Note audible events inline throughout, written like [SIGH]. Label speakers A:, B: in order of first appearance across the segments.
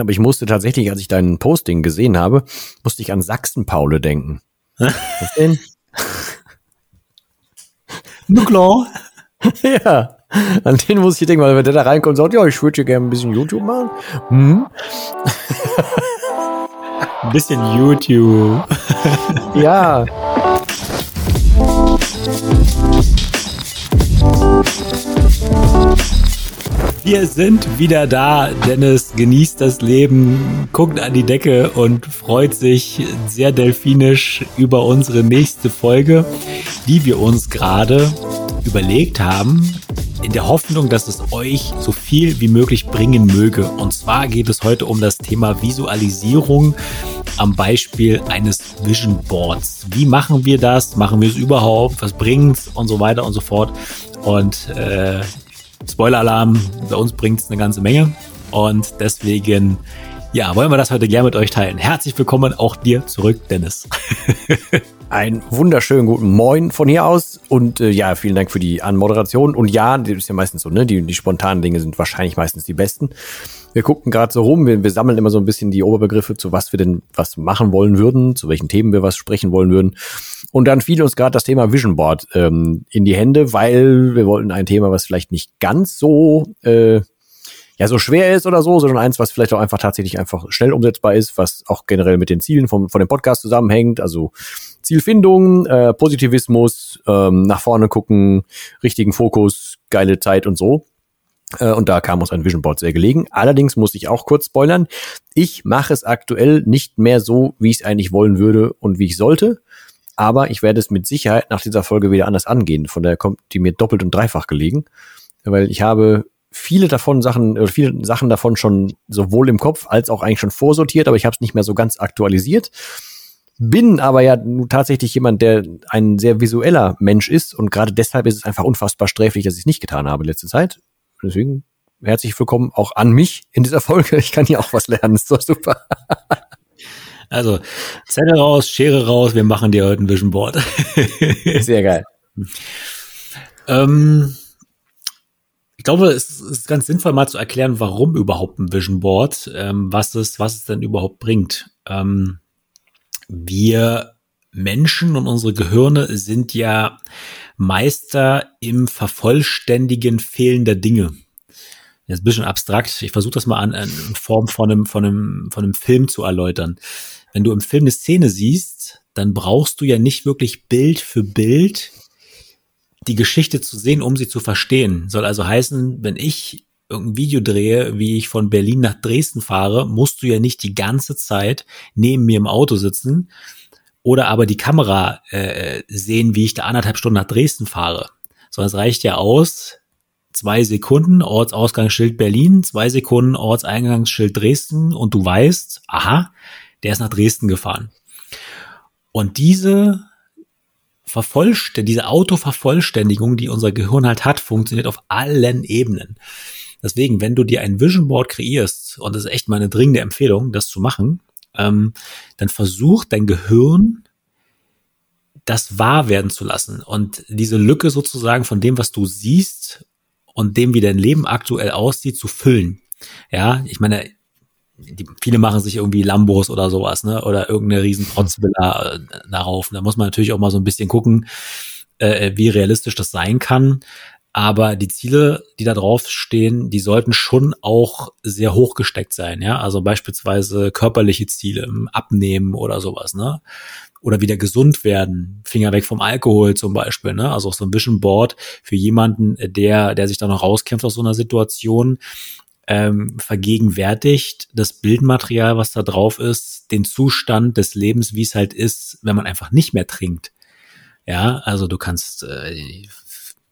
A: aber ich musste tatsächlich, als ich dein Posting gesehen habe, musste ich an Sachsen-Paule denken. Was denn?
B: Na klar. [LAUGHS]
A: ja, an den muss ich denken, weil wenn der da reinkommt und sagt, ja, ich würde hier gerne ein bisschen YouTube machen. Hm?
B: ein bisschen YouTube.
A: ja.
B: Wir sind wieder da. Dennis genießt das Leben, guckt an die Decke und freut sich sehr delfinisch über unsere nächste Folge, die wir uns gerade überlegt haben, in der Hoffnung, dass es euch so viel wie möglich bringen möge. Und zwar geht es heute um das Thema Visualisierung am Beispiel eines Vision Boards. Wie machen wir das? Machen wir es überhaupt? Was bringt's? Und so weiter und so fort. Und äh, Spoiler-Alarm, bei uns bringt es eine ganze Menge. Und deswegen, ja, wollen wir das heute gerne mit euch teilen. Herzlich willkommen auch dir zurück, Dennis. [LAUGHS]
A: Einen wunderschönen guten Moin von hier aus und äh, ja, vielen Dank für die Anmoderation. Und ja, das ist ja meistens so, ne? Die, die spontanen Dinge sind wahrscheinlich meistens die besten. Wir gucken gerade so rum, wir, wir sammeln immer so ein bisschen die Oberbegriffe, zu was wir denn was machen wollen würden, zu welchen Themen wir was sprechen wollen würden. Und dann fiel uns gerade das Thema Vision Board ähm, in die Hände, weil wir wollten ein Thema, was vielleicht nicht ganz so äh, ja so schwer ist oder so, sondern eins, was vielleicht auch einfach tatsächlich einfach schnell umsetzbar ist, was auch generell mit den Zielen vom, von dem Podcast zusammenhängt. Also Zielfindung, äh, Positivismus, ähm, nach vorne gucken, richtigen Fokus, geile Zeit und so. Äh, und da kam uns ein Vision Board sehr gelegen. Allerdings muss ich auch kurz spoilern. Ich mache es aktuell nicht mehr so, wie ich es eigentlich wollen würde und wie ich sollte. Aber ich werde es mit Sicherheit nach dieser Folge wieder anders angehen. Von daher kommt die mir doppelt und dreifach gelegen. Weil ich habe viele davon Sachen, oder viele Sachen davon schon sowohl im Kopf als auch eigentlich schon vorsortiert, aber ich habe es nicht mehr so ganz aktualisiert. Bin aber ja tatsächlich jemand, der ein sehr visueller Mensch ist und gerade deshalb ist es einfach unfassbar sträflich, dass ich es nicht getan habe letzte Zeit. Deswegen herzlich willkommen auch an mich in dieser Folge. Ich kann hier auch was lernen, ist doch super.
B: Also, Zettel raus, Schere raus, wir machen dir heute ein Vision Board.
A: Sehr geil.
B: ähm, ich glaube, es ist ganz sinnvoll, mal zu erklären, warum überhaupt ein Vision Board, ähm, was es, was es denn überhaupt bringt. Ähm, wir Menschen und unsere Gehirne sind ja Meister im Vervollständigen fehlender Dinge. Das ist ein bisschen abstrakt. Ich versuche das mal an, in Form von einem, von, einem, von einem Film zu erläutern. Wenn du im Film eine Szene siehst, dann brauchst du ja nicht wirklich Bild für Bild die Geschichte zu sehen, um sie zu verstehen. Soll also heißen, wenn ich irgendein Video drehe, wie ich von Berlin nach Dresden fahre, musst du ja nicht die ganze Zeit neben mir im Auto sitzen oder aber die Kamera äh, sehen, wie ich da anderthalb Stunden nach Dresden fahre. Sondern es reicht ja aus, zwei Sekunden Ortsausgangsschild Berlin, zwei Sekunden Ortseingangsschild Dresden und du weißt, aha, der ist nach Dresden gefahren. Und diese Vervollständigung, diese Autovervollständigung, die unser Gehirn halt hat, funktioniert auf allen Ebenen. Deswegen, wenn du dir ein Vision Board kreierst, und das ist echt meine dringende Empfehlung, das zu machen, ähm, dann versuch dein Gehirn das wahr werden zu lassen und diese Lücke sozusagen von dem, was du siehst und dem, wie dein Leben aktuell aussieht, zu füllen. Ja, ich meine, die, viele machen sich irgendwie Lambos oder sowas, ne? Oder irgendeine riesen Protzvilla äh, darauf. Da muss man natürlich auch mal so ein bisschen gucken, äh, wie realistisch das sein kann. Aber die Ziele, die da drauf stehen, die sollten schon auch sehr hoch gesteckt sein, ja. Also beispielsweise körperliche Ziele, Abnehmen oder sowas, ne? Oder wieder gesund werden, Finger weg vom Alkohol zum Beispiel, ne? Also auch so ein Vision Board für jemanden, der, der sich da noch rauskämpft aus so einer Situation, ähm, vergegenwärtigt das Bildmaterial, was da drauf ist, den Zustand des Lebens, wie es halt ist, wenn man einfach nicht mehr trinkt. Ja, also du kannst äh,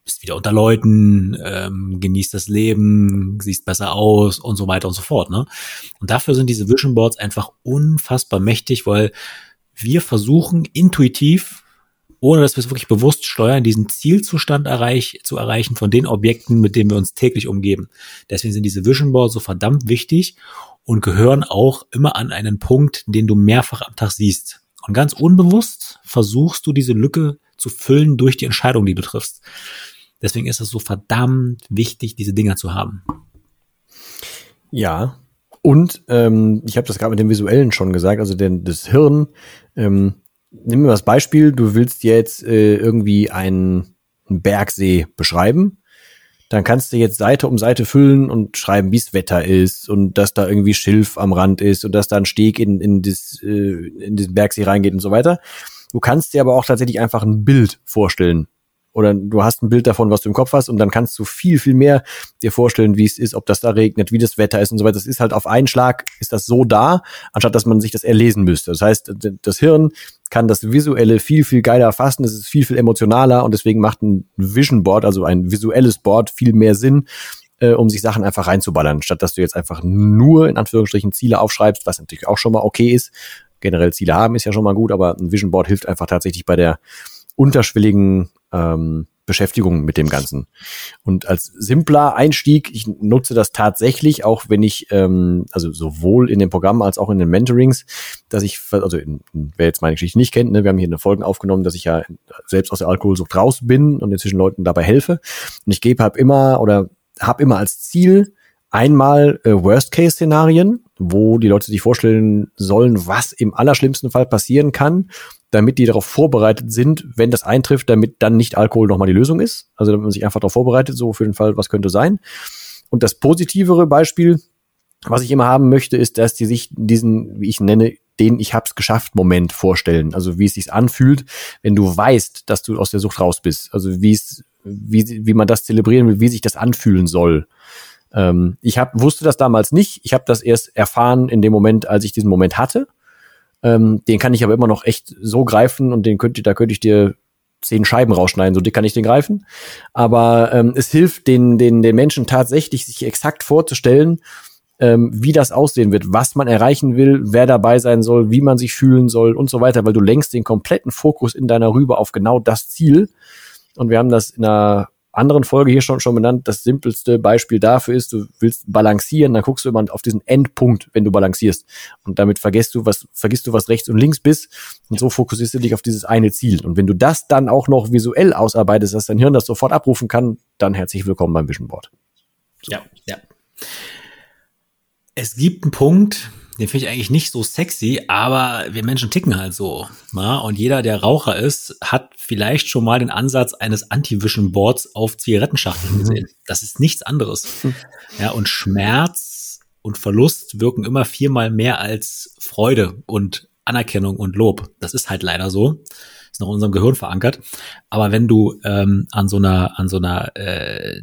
B: bist wieder unter Leuten, ähm, genießt das Leben, siehst besser aus und so weiter und so fort. Ne? Und dafür sind diese Vision Boards einfach unfassbar mächtig, weil wir versuchen intuitiv ohne dass wir es wirklich bewusst steuern, diesen Zielzustand erreich, zu erreichen von den Objekten, mit denen wir uns täglich umgeben. Deswegen sind diese Vision Boards so verdammt wichtig und gehören auch immer an einen Punkt, den du mehrfach am Tag siehst. Und ganz unbewusst versuchst du diese Lücke zu füllen durch die Entscheidung, die du triffst. Deswegen ist es so verdammt wichtig, diese Dinger zu haben.
A: Ja, Und ähm, ich habe das gerade mit dem Visuellen schon gesagt, also denn das Hirn, ähm, nimm mir das Beispiel, du willst jetzt äh, irgendwie einen, einen Bergsee beschreiben dann kannst du jetzt Seite um Seite füllen und schreiben, wie es Wetter ist und dass da irgendwie Schilf am Rand ist und dass da ein Steg in, in, das, äh, in diesen Bergsee reingeht und so weiter. Du kannst dir aber auch tatsächlich einfach ein Bild vorstellen. Oder du hast ein Bild davon, was du im Kopf hast, und dann kannst du viel, viel mehr dir vorstellen, wie es ist, ob das da regnet, wie das Wetter ist und so weiter. Das ist halt auf einen Schlag, ist das so da, anstatt dass man sich das erlesen müsste. Das heißt, das Hirn kann das Visuelle viel, viel geiler erfassen. Es ist viel, viel emotionaler und deswegen macht ein Vision Board, also ein visuelles Board, viel mehr Sinn, äh, um sich Sachen einfach reinzuballern, statt dass du jetzt einfach nur in Anführungsstrichen Ziele aufschreibst, was natürlich auch schon mal okay ist. Generell Ziele haben ist ja schon mal gut, aber ein Vision Board hilft einfach tatsächlich bei der unterschwelligen ähm, Beschäftigung mit dem Ganzen. Und als simpler Einstieg, ich nutze das tatsächlich, auch wenn ich, ähm, also sowohl in dem Programm als auch in den Mentorings, dass ich, also in, wer jetzt meine Geschichte nicht kennt, ne, wir haben hier eine Folge aufgenommen, dass ich ja selbst aus der Alkoholsucht raus bin und inzwischen Leuten dabei helfe. Und ich gebe halt immer oder habe immer als Ziel einmal äh, Worst-Case-Szenarien, wo die Leute sich vorstellen sollen, was im allerschlimmsten Fall passieren kann damit die darauf vorbereitet sind, wenn das eintrifft, damit dann nicht Alkohol nochmal die Lösung ist. Also damit man sich einfach darauf vorbereitet, so für den Fall, was könnte sein. Und das positivere Beispiel, was ich immer haben möchte, ist, dass die sich diesen, wie ich nenne, den ich hab's geschafft Moment vorstellen. Also wie es sich anfühlt, wenn du weißt, dass du aus der Sucht raus bist. Also wie es, wie, wie man das zelebrieren will, wie sich das anfühlen soll. Ähm, ich hab, wusste das damals nicht. Ich habe das erst erfahren in dem Moment, als ich diesen Moment hatte. Ähm, den kann ich aber immer noch echt so greifen und den könnte, da könnte ich dir zehn Scheiben rausschneiden, so dick kann ich den greifen. Aber ähm, es hilft den, den, den Menschen tatsächlich, sich exakt vorzustellen, ähm, wie das aussehen wird, was man erreichen will, wer dabei sein soll, wie man sich fühlen soll und so weiter, weil du lenkst den kompletten Fokus in deiner Rübe auf genau das Ziel. Und wir haben das in einer anderen Folge hier schon, schon benannt, das simpelste Beispiel dafür ist, du willst balancieren, dann guckst du immer auf diesen Endpunkt, wenn du balancierst. Und damit vergisst du, was, vergisst du, was rechts und links bist. Und so fokussierst du dich auf dieses eine Ziel. Und wenn du das dann auch noch visuell ausarbeitest, dass dein Hirn das sofort abrufen kann, dann herzlich willkommen beim Vision Board.
B: So. Ja, ja. Es gibt einen Punkt, den finde ich eigentlich nicht so sexy, aber wir Menschen ticken halt so. Na? Und jeder, der Raucher ist, hat vielleicht schon mal den Ansatz eines Anti-Vision-Boards auf Zigarettenschachteln mhm. gesehen. Das ist nichts anderes. Hm. Ja, und Schmerz und Verlust wirken immer viermal mehr als Freude und Anerkennung und Lob. Das ist halt leider so. Ist noch in unserem Gehirn verankert. Aber wenn du ähm, an so einer, an so einer äh,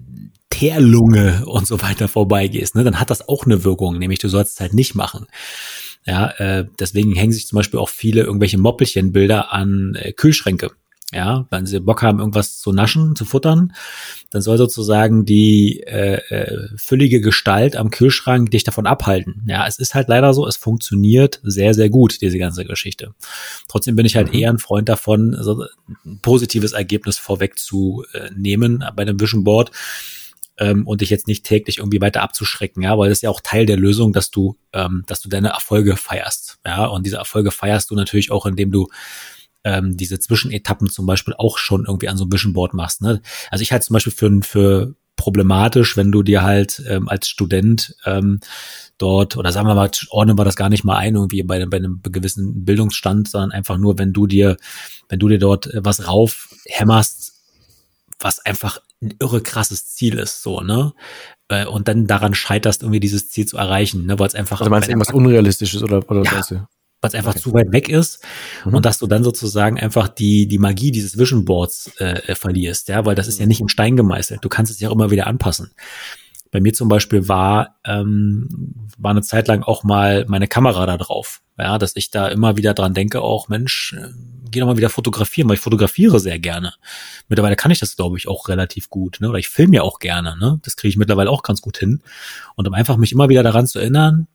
B: Teerlunge und so weiter vorbeigehst, ne, dann hat das auch eine Wirkung, nämlich du sollst es halt nicht machen. Ja, äh, deswegen hängen sich zum Beispiel auch viele irgendwelche Moppelchenbilder an äh, Kühlschränke. Ja, wenn sie Bock haben, irgendwas zu naschen, zu futtern, dann soll sozusagen die äh, äh, füllige Gestalt am Kühlschrank dich davon abhalten. Ja, es ist halt leider so, es funktioniert sehr, sehr gut, diese ganze Geschichte. Trotzdem bin ich halt mhm. eher ein Freund davon, so ein positives Ergebnis vorwegzunehmen bei dem Vision Board ähm, und dich jetzt nicht täglich irgendwie weiter abzuschrecken, ja, weil das ist ja auch Teil der Lösung, dass du, ähm, dass du deine Erfolge feierst, ja, und diese Erfolge feierst du natürlich auch, indem du ähm, diese Zwischenetappen zum Beispiel auch schon irgendwie an so einem Vision Board machst. Ne? Also ich halte zum Beispiel für, für problematisch, wenn du dir halt ähm, als Student ähm, dort, oder sagen wir mal, ordnen wir das gar nicht mal ein, irgendwie bei, bei einem gewissen Bildungsstand, sondern einfach nur, wenn du dir, wenn du dir dort äh, was raufhämmerst, was einfach ein irre krasses Ziel ist, so, ne? Äh, und dann daran scheiterst, irgendwie dieses Ziel zu erreichen, ne? Weil es einfach.
A: Also meinst du irgendwas Unrealistisches oder, oder
B: ja, was? Weil es einfach okay. zu weit weg ist mhm. und dass du dann sozusagen einfach die, die Magie dieses Vision Boards äh, verlierst, ja, weil das ist ja nicht im Stein gemeißelt. Du kannst es ja auch immer wieder anpassen. Bei mir zum Beispiel war, ähm, war eine Zeit lang auch mal meine Kamera da drauf. Ja, dass ich da immer wieder dran denke, auch Mensch, äh, geh doch mal wieder fotografieren, weil ich fotografiere sehr gerne. Mittlerweile kann ich das, glaube ich, auch relativ gut, ne? Oder ich filme ja auch gerne, ne? Das kriege ich mittlerweile auch ganz gut hin. Und um einfach mich immer wieder daran zu erinnern,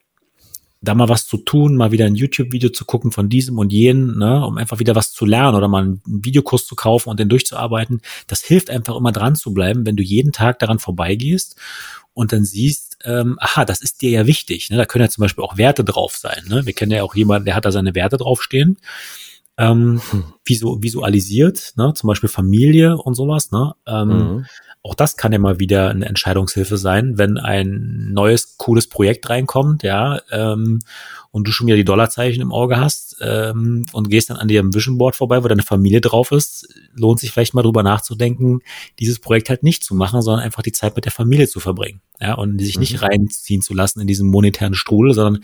B: da mal was zu tun, mal wieder ein YouTube-Video zu gucken von diesem und jenen, ne, um einfach wieder was zu lernen oder mal einen Videokurs zu kaufen und den durchzuarbeiten. Das hilft einfach immer dran zu bleiben, wenn du jeden Tag daran vorbeigehst und dann siehst, ähm, aha, das ist dir ja wichtig. Ne? Da können ja zum Beispiel auch Werte drauf sein. Ne? Wir kennen ja auch jemanden, der hat da seine Werte draufstehen. Ähm, hm. visu visualisiert, ne? zum Beispiel Familie und sowas. Ne? Ähm, mhm. Auch das kann ja mal wieder eine Entscheidungshilfe sein, wenn ein neues, cooles Projekt reinkommt, ja, ähm, und du schon wieder die Dollarzeichen im Auge hast ähm, und gehst dann an dir Vision Board vorbei, wo deine Familie drauf ist, lohnt sich vielleicht mal drüber nachzudenken, dieses Projekt halt nicht zu machen, sondern einfach die Zeit mit der Familie zu verbringen, ja, und sich mhm. nicht reinziehen zu lassen in diesen monetären Strudel, sondern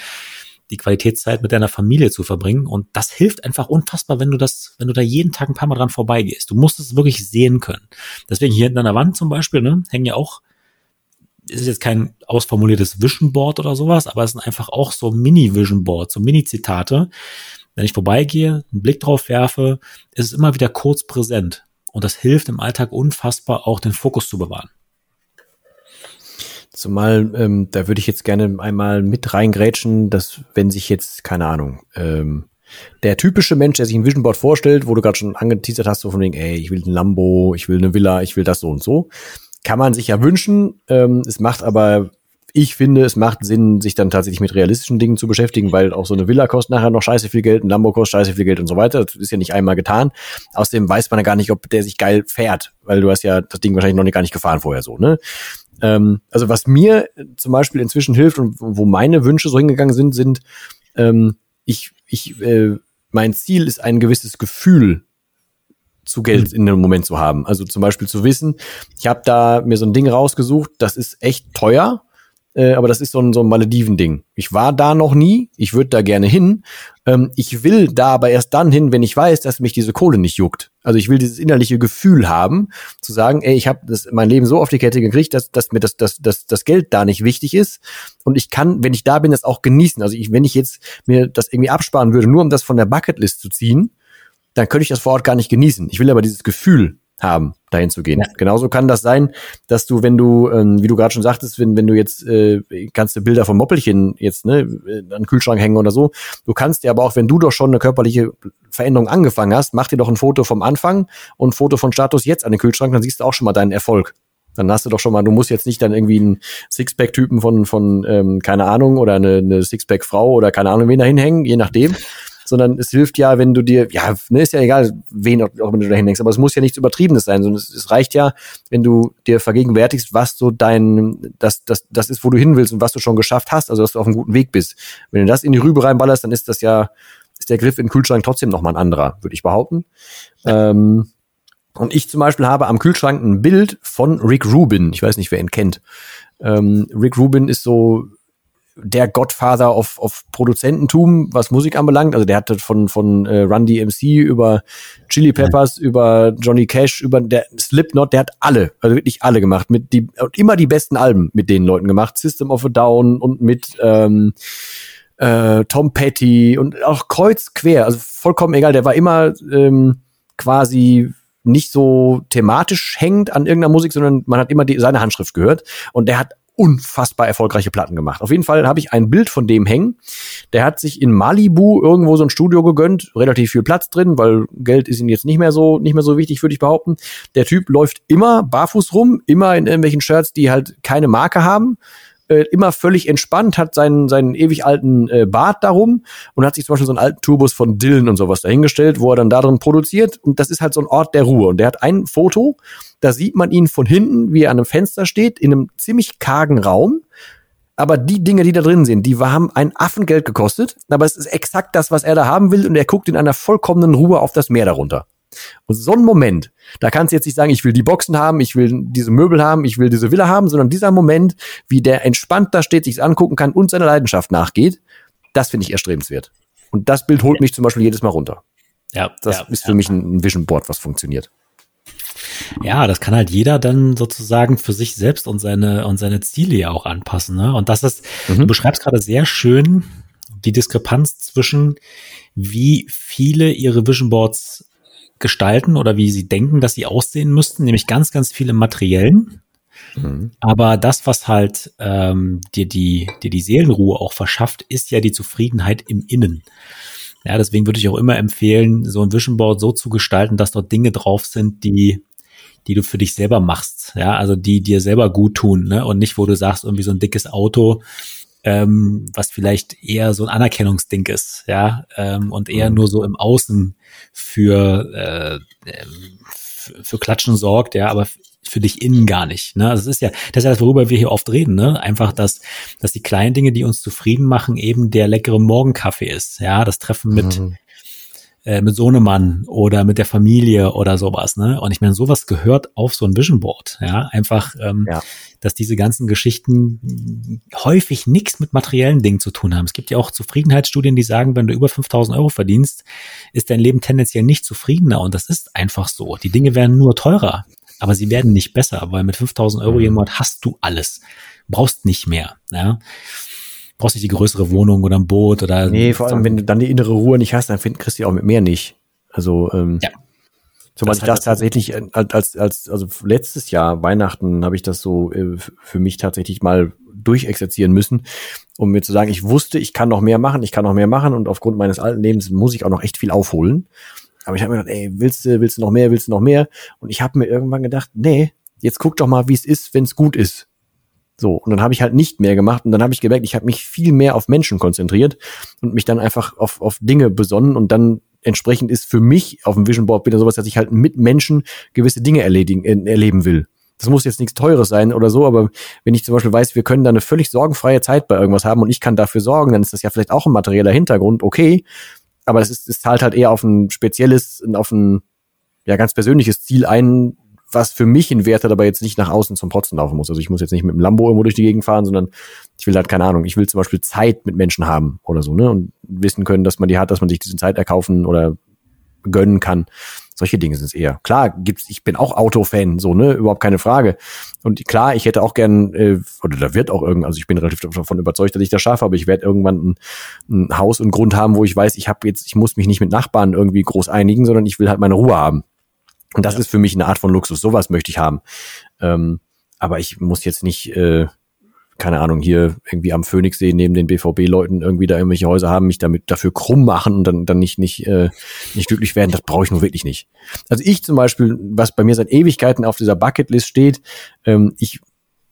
B: die Qualitätszeit mit deiner Familie zu verbringen. Und das hilft einfach unfassbar, wenn du das, wenn du da jeden Tag ein paar Mal dran vorbeigehst. Du musst es wirklich sehen können. Deswegen hier in deiner Wand zum Beispiel, ne, hängen ja auch, ist jetzt kein ausformuliertes Vision Board oder sowas, aber es sind einfach auch so Mini-Vision Board, so Mini-Zitate. Wenn ich vorbeigehe, einen Blick drauf werfe, ist es immer wieder kurz präsent. Und das hilft im Alltag unfassbar, auch den Fokus zu bewahren.
A: Zumal, ähm, da würde ich jetzt gerne einmal mit reingrätschen, dass wenn sich jetzt, keine Ahnung, ähm, der typische Mensch, der sich ein Vision Board vorstellt, wo du gerade schon angeteasert hast, so von wegen, ey, ich will ein Lambo, ich will eine Villa, ich will das so und so, kann man sich ja wünschen. Ähm, es macht aber, ich finde, es macht Sinn, sich dann tatsächlich mit realistischen Dingen zu beschäftigen, weil auch so eine Villa kostet nachher noch scheiße viel Geld, ein Lambo kostet scheiße viel Geld und so weiter. Das ist ja nicht einmal getan. Außerdem weiß man ja gar nicht, ob der sich geil fährt, weil du hast ja das Ding wahrscheinlich noch gar nicht gefahren vorher so, ne? Ähm, also was mir zum Beispiel inzwischen hilft und wo meine Wünsche so hingegangen sind, sind, ähm, ich, ich, äh, mein Ziel ist ein gewisses Gefühl zu Geld in dem Moment zu haben. Also zum Beispiel zu wissen, ich habe da mir so ein Ding rausgesucht, das ist echt teuer äh, aber das ist so ein, so ein Malediven-Ding. Ich war da noch nie, ich würde da gerne hin. Ähm, ich will da aber erst dann hin, wenn ich weiß, dass mich diese Kohle nicht juckt. Also ich will dieses innerliche Gefühl haben, zu sagen, ey, ich habe mein Leben so auf die Kette gekriegt, dass, dass mir das, das, das, das Geld da nicht wichtig ist. Und ich kann, wenn ich da bin, das auch genießen. Also ich, wenn ich jetzt mir das irgendwie absparen würde, nur um das von der Bucketlist zu ziehen, dann könnte ich das vor Ort gar nicht genießen. Ich will aber dieses Gefühl haben, dahin zu gehen. Ja. Genauso kann das sein, dass du, wenn du, ähm, wie du gerade schon sagtest, wenn, wenn du jetzt, äh, kannst du Bilder von Moppelchen jetzt, ne, an den Kühlschrank hängen oder so, du kannst dir aber auch, wenn du doch schon eine körperliche Veränderung angefangen hast, mach dir doch ein Foto vom Anfang und ein Foto von Status jetzt an den Kühlschrank, dann siehst du auch schon mal deinen Erfolg. Dann hast du doch schon mal, du musst jetzt nicht dann irgendwie einen Sixpack-Typen von, von ähm, keine Ahnung, oder eine, eine Sixpack-Frau oder keine Ahnung, wen da hinhängen, je nachdem, sondern es hilft ja, wenn du dir, ja, ne, ist ja egal, wen auch, auch wenn du da hindenkst, aber es muss ja nichts Übertriebenes sein, sondern es, es, reicht ja, wenn du dir vergegenwärtigst, was so dein, das, das, das ist, wo du hin willst und was du schon geschafft hast, also dass du auf einem guten Weg bist. Wenn du das in die Rübe reinballerst, dann ist das ja, ist der Griff in den Kühlschrank trotzdem nochmal ein anderer, würde ich behaupten. Ähm, und ich zum Beispiel habe am Kühlschrank ein Bild von Rick Rubin. Ich weiß nicht, wer ihn kennt. Ähm, Rick Rubin ist so der Godfather of, of Produzententum, was Musik anbelangt. Also der hatte von, von äh, Run DMC über Chili Peppers, ja. über Johnny Cash, über der Slipknot, der hat alle, also wirklich alle gemacht. Mit die, und immer die besten Alben mit den Leuten gemacht. System of a Down und mit ähm, äh, Tom Petty und auch kreuz quer, also vollkommen egal. Der war immer ähm, quasi nicht so thematisch hängend an irgendeiner Musik, sondern man hat immer die, seine Handschrift gehört. Und der hat unfassbar erfolgreiche Platten gemacht. Auf jeden Fall habe ich ein Bild von dem hängen. Der hat sich in Malibu irgendwo so ein Studio gegönnt, relativ viel Platz drin, weil Geld ist ihm jetzt nicht mehr so nicht mehr so wichtig, würde ich behaupten. Der Typ läuft immer barfuß rum, immer in irgendwelchen Shirts, die halt keine Marke haben äh, immer völlig entspannt, hat seinen, seinen ewig alten äh, Bart darum und hat sich zum Beispiel so einen alten Turbus von Dylan und sowas dahingestellt, wo er dann darin produziert. Und das ist halt so ein Ort der Ruhe. Und der hat ein Foto, da sieht man ihn von hinten, wie er an einem Fenster steht, in einem ziemlich kargen Raum. Aber die Dinge, die da drin sind, die haben ein Affengeld gekostet. Aber es ist exakt das, was er da haben will. Und er guckt in einer vollkommenen Ruhe auf das Meer darunter. Und so ein Moment, da kannst du jetzt nicht sagen, ich will die Boxen haben, ich will diese Möbel haben, ich will diese Villa haben, sondern dieser Moment, wie der entspannt da steht, sich's angucken kann und seiner Leidenschaft nachgeht, das finde ich erstrebenswert. Und das Bild holt mich zum Beispiel jedes Mal runter. Ja, das ja, ist für ja. mich ein Vision Board, was funktioniert.
B: Ja, das kann halt jeder dann sozusagen für sich selbst und seine und seine Ziele ja auch anpassen. Ne? Und das ist, mhm. du beschreibst gerade sehr schön die Diskrepanz zwischen, wie viele ihre Vision Boards gestalten oder wie sie denken, dass sie aussehen müssten, nämlich ganz, ganz viele materiellen. Mhm. Aber das, was halt ähm, dir die dir die Seelenruhe auch verschafft, ist ja die Zufriedenheit im Innen. Ja, deswegen würde ich auch immer empfehlen, so ein Vision Board so zu gestalten, dass dort Dinge drauf sind, die die du für dich selber machst, ja, also die dir selber gut tun, ne? Und nicht, wo du sagst, irgendwie so ein dickes Auto, ähm, was vielleicht eher so ein Anerkennungsding ist, ja, ähm, und eher mhm. nur so im Außen für, äh, für, für Klatschen sorgt, ja, aber für dich innen gar nicht. Ne? Also das ist ja, das ist ja das, worüber wir hier oft reden, ne? Einfach, dass, dass die kleinen Dinge, die uns zufrieden machen, eben der leckere Morgenkaffee ist. Ja, das Treffen mit, mhm. Äh, mit Sohnemann oder mit der Familie oder sowas, ne? Und ich meine, sowas gehört auf so ein Vision Board. Ja, einfach, ähm, ja. dass diese ganzen Geschichten häufig nichts mit materiellen Dingen zu tun haben. Es gibt ja auch Zufriedenheitsstudien, die sagen, wenn du über 5000 Euro verdienst, ist dein Leben tendenziell nicht zufriedener. Und das ist einfach so. Die Dinge werden nur teurer aber sie werden nicht besser, weil mit 5000 Euro mhm. jeden Monat hast du alles. Brauchst nicht mehr, ja. Brauchst nicht die größere Wohnung oder ein Boot oder.
A: Nee, vor allem, wenn du dann die innere Ruhe nicht hast, dann find, kriegst du auch mit mehr nicht. Also, ähm, ja. Zumal ich das tatsächlich äh, als, als, also letztes Jahr Weihnachten habe ich das so äh, für mich tatsächlich mal durchexerzieren müssen, um mir zu sagen, ich wusste, ich kann noch mehr machen, ich kann noch mehr machen und aufgrund meines alten Lebens muss ich auch noch echt viel aufholen. Aber ich habe mir gedacht, ey, willst du, willst du noch mehr, willst du noch mehr? Und ich habe mir irgendwann gedacht, nee, jetzt guck doch mal, wie es ist, wenn es gut ist. So, und dann habe ich halt nicht mehr gemacht und dann habe ich gemerkt, ich habe mich viel mehr auf Menschen konzentriert und mich dann einfach auf, auf Dinge besonnen und dann entsprechend ist für mich auf dem Vision Board wieder sowas, dass ich halt mit Menschen gewisse Dinge erledigen, äh, erleben will. Das muss jetzt nichts Teures sein oder so, aber wenn ich zum Beispiel weiß, wir können da eine völlig sorgenfreie Zeit bei irgendwas haben und ich kann dafür sorgen, dann ist das ja vielleicht auch ein materieller Hintergrund, okay aber es, ist, es zahlt halt eher auf ein spezielles, auf ein ja ganz persönliches Ziel ein, was für mich einen Wert hat, aber jetzt nicht nach außen zum Protzen laufen muss. Also ich muss jetzt nicht mit dem Lambo irgendwo durch die Gegend fahren, sondern ich will halt keine Ahnung, ich will zum Beispiel Zeit mit Menschen haben oder so, ne? Und wissen können, dass man die hat, dass man sich diese Zeit erkaufen oder gönnen kann. Solche Dinge sind es eher. Klar, gibt's, ich bin auch Autofan, so, ne, überhaupt keine Frage. Und klar, ich hätte auch gern, äh, oder da wird auch irgendwann, also ich bin relativ davon überzeugt, dass ich das schaffe, aber ich werde irgendwann ein, ein Haus und Grund haben, wo ich weiß, ich habe jetzt, ich muss mich nicht mit Nachbarn irgendwie groß einigen, sondern ich will halt meine Ruhe haben. Und das ja. ist für mich eine Art von Luxus. Sowas möchte ich haben. Ähm, aber ich muss jetzt nicht äh, keine Ahnung, hier irgendwie am Phoenixsee neben den BVB-Leuten irgendwie da irgendwelche Häuser haben, mich damit dafür krumm machen und dann, dann nicht, nicht, äh, nicht glücklich werden, das brauche ich nur wirklich nicht. Also ich zum Beispiel, was bei mir seit Ewigkeiten auf dieser Bucketlist steht, ähm, ich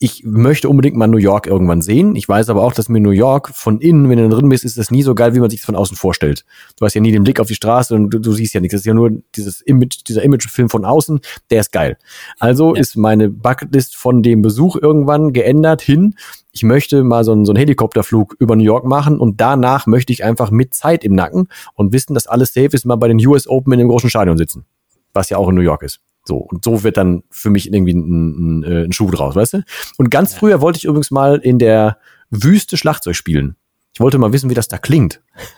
A: ich möchte unbedingt mal New York irgendwann sehen. Ich weiß aber auch, dass mir New York von innen, wenn du drin bist, ist das nie so geil, wie man sich das von außen vorstellt. Du hast ja nie den Blick auf die Straße und du, du siehst ja nichts. Das ist ja nur dieses Image, dieser Imagefilm von außen, der ist geil. Also ja. ist meine Bucketlist von dem Besuch irgendwann geändert hin. Ich möchte mal so einen, so einen Helikopterflug über New York machen und danach möchte ich einfach mit Zeit im Nacken und wissen, dass alles safe ist, mal bei den US Open in dem großen Stadion sitzen. Was ja auch in New York ist. So, und so wird dann für mich irgendwie ein, ein, äh, ein Schuh draus, weißt du? Und ganz früher wollte ich übrigens mal in der Wüste Schlagzeug spielen. Ich wollte mal wissen, wie das da klingt. [LAUGHS]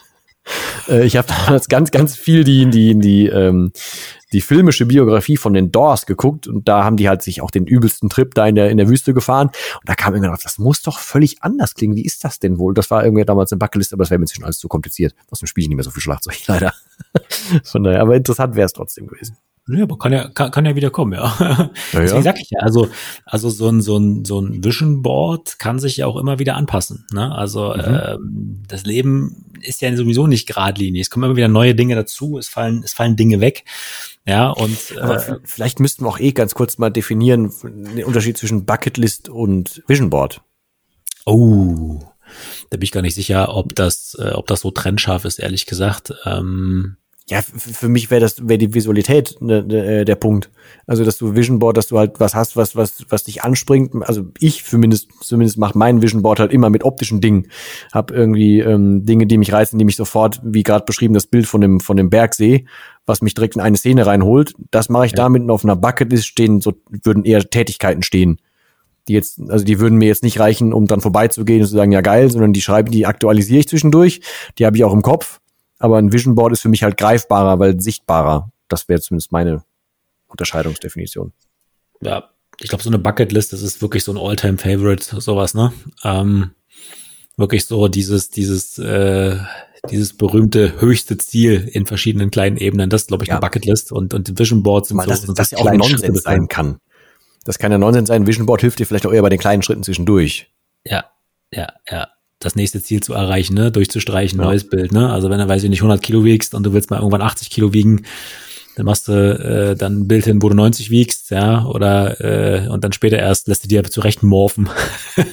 A: Äh, ich habe damals ganz, ganz viel die, die, die, ähm, die filmische Biografie von den Doors geguckt und da haben die halt sich auch den übelsten Trip da in der, in der Wüste gefahren und da kam irgendwann auf, das muss doch völlig anders klingen. Wie ist das denn wohl? Das war irgendwie damals eine Buckelist, aber das wäre mir inzwischen alles zu kompliziert. Aus dem Spiel ich nicht mehr so viel Schlagzeug, [LAUGHS] leider. Von daher, aber interessant wäre es trotzdem gewesen.
B: Ja, aber kann ja, kann, kann ja wieder kommen, ja. ja Deswegen sag ich ja, also, also so ein, so ein, so ein Vision Board kann sich ja auch immer wieder anpassen. Ne? Also mhm. ähm, das Leben ist ja sowieso nicht geradlinig. Es kommen immer wieder neue Dinge dazu, es fallen, es fallen Dinge weg. Ja, und
A: äh, vielleicht müssten wir auch eh ganz kurz mal definieren den Unterschied zwischen Bucketlist und Vision Board.
B: Oh, da bin ich gar nicht sicher, ob das, äh, ob das so trennscharf ist, ehrlich gesagt. Ähm,
A: ja, für mich wäre das wäre die Visualität ne, ne, der Punkt. Also dass du Vision Board, dass du halt was hast, was was was dich anspringt. Also ich zumindest zumindest mache mein Vision Board halt immer mit optischen Dingen. Hab irgendwie ähm, Dinge, die mich reißen, die mich sofort, wie gerade beschrieben, das Bild von dem von dem Bergsee, was mich direkt in eine Szene reinholt. Das mache ich ja. damit und auf einer Bucketlist stehen so würden eher Tätigkeiten stehen die jetzt, also die würden mir jetzt nicht reichen, um dann vorbeizugehen und zu sagen, ja geil, sondern die schreibe, die aktualisiere ich zwischendurch, die habe ich auch im Kopf aber ein Vision Board ist für mich halt greifbarer, weil sichtbarer. Das wäre zumindest meine Unterscheidungsdefinition.
B: Ja, ich glaube, so eine Bucketlist, das ist wirklich so ein All-Time-Favorite, sowas, ne? Ähm, wirklich so dieses, dieses, äh, dieses berühmte höchste Ziel in verschiedenen kleinen Ebenen. Das ist, glaube ich, ja. eine Bucketlist und, und Vision Boards
A: sind Mal, so, das, sind das ja auch Nonsens sein kann. Das kann ja Nonsens sein. Vision Board hilft dir vielleicht auch eher bei den kleinen Schritten zwischendurch.
B: Ja, ja, ja das nächste Ziel zu erreichen, ne? durchzustreichen, ja. neues Bild. Ne? Also wenn du, weiß ich nicht, 100 Kilo wiegst und du willst mal irgendwann 80 Kilo wiegen, dann machst du äh, dann ein Bild hin, wo du 90 wiegst, ja, oder äh, und dann später erst lässt du dir zurecht morphen.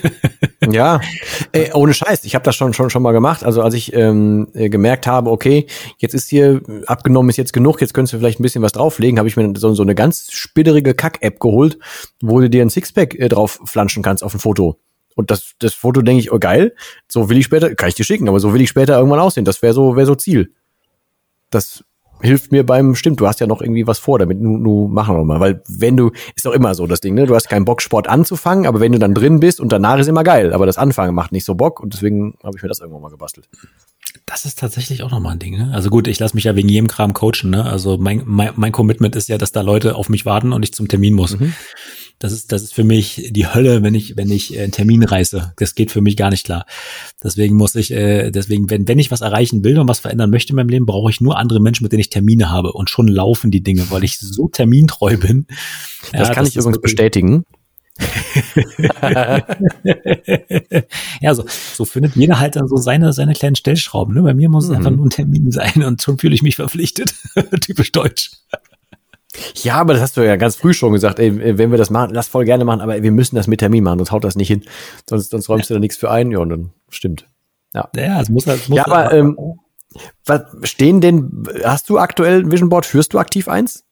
B: [LAUGHS]
A: ja, Ey, ohne Scheiß, ich habe das schon schon schon mal gemacht. Also als ich ähm, äh, gemerkt habe, okay, jetzt ist hier abgenommen ist jetzt genug, jetzt könntest du vielleicht ein bisschen was drauflegen, habe ich mir so, so eine ganz spitterige Kack-App geholt, wo du dir ein Sixpack äh, drauf flanschen kannst auf ein Foto. Und das, das Foto denke ich, oh geil, so will ich später, kann ich dir schicken, aber so will ich später irgendwann aussehen. Das wäre so, wäre so Ziel. Das hilft mir beim, stimmt, du hast ja noch irgendwie was vor damit, nu, nu machen wir mal. Weil wenn du, ist doch immer so das Ding, ne? Du hast keinen Bock, Sport anzufangen, aber wenn du dann drin bist und danach ist immer geil. Aber das Anfangen macht nicht so Bock und deswegen habe ich mir das irgendwann mal gebastelt.
B: Das ist tatsächlich auch nochmal ein Ding. Ne? Also gut, ich lasse mich ja wegen jedem Kram coachen. Ne? Also mein, mein, mein Commitment ist ja, dass da Leute auf mich warten und ich zum Termin muss. Mhm. Das ist, das ist für mich die Hölle, wenn ich, wenn ich äh, einen Termin reiße. Das geht für mich gar nicht klar. Deswegen muss ich, äh, deswegen, wenn, wenn ich was erreichen will und was verändern möchte in meinem Leben, brauche ich nur andere Menschen, mit denen ich Termine habe. Und schon laufen die Dinge, weil ich so termintreu bin.
A: Das ja, kann das ich übrigens bestätigen. [LAUGHS]
B: ja, so, so findet jeder halt dann so seine, seine kleinen Stellschrauben. Ne? Bei mir muss es mhm. einfach nur ein Termin sein und schon fühle ich mich verpflichtet. [LAUGHS] Typisch deutsch.
A: Ja, aber das hast du ja ganz früh schon gesagt, ey, wenn wir das machen, lass voll gerne machen, aber wir müssen das mit Termin machen, sonst haut das nicht hin. Sonst, sonst räumst ja. du da nichts für ein, ja, und dann stimmt. Ja,
B: ja es muss, es muss
A: Ja, aber ähm, was stehen denn, hast du aktuell ein Vision Board? Führst du aktiv eins?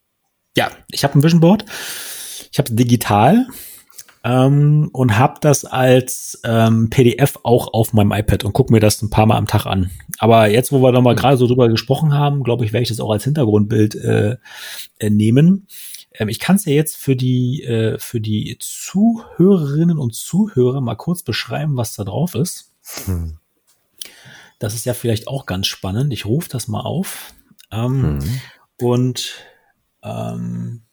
B: Ja, ich habe ein Vision Board. Ich habe digital ähm, und habe das als ähm, PDF auch auf meinem iPad und gucke mir das ein paar Mal am Tag an. Aber jetzt, wo wir noch mal mhm. gerade so drüber gesprochen haben, glaube ich, werde ich das auch als Hintergrundbild äh, äh, nehmen. Ähm, ich kann es ja jetzt für die äh, für die Zuhörerinnen und Zuhörer mal kurz beschreiben, was da drauf ist. Hm. Das ist ja vielleicht auch ganz spannend. Ich rufe das mal auf ähm, hm. und ähm,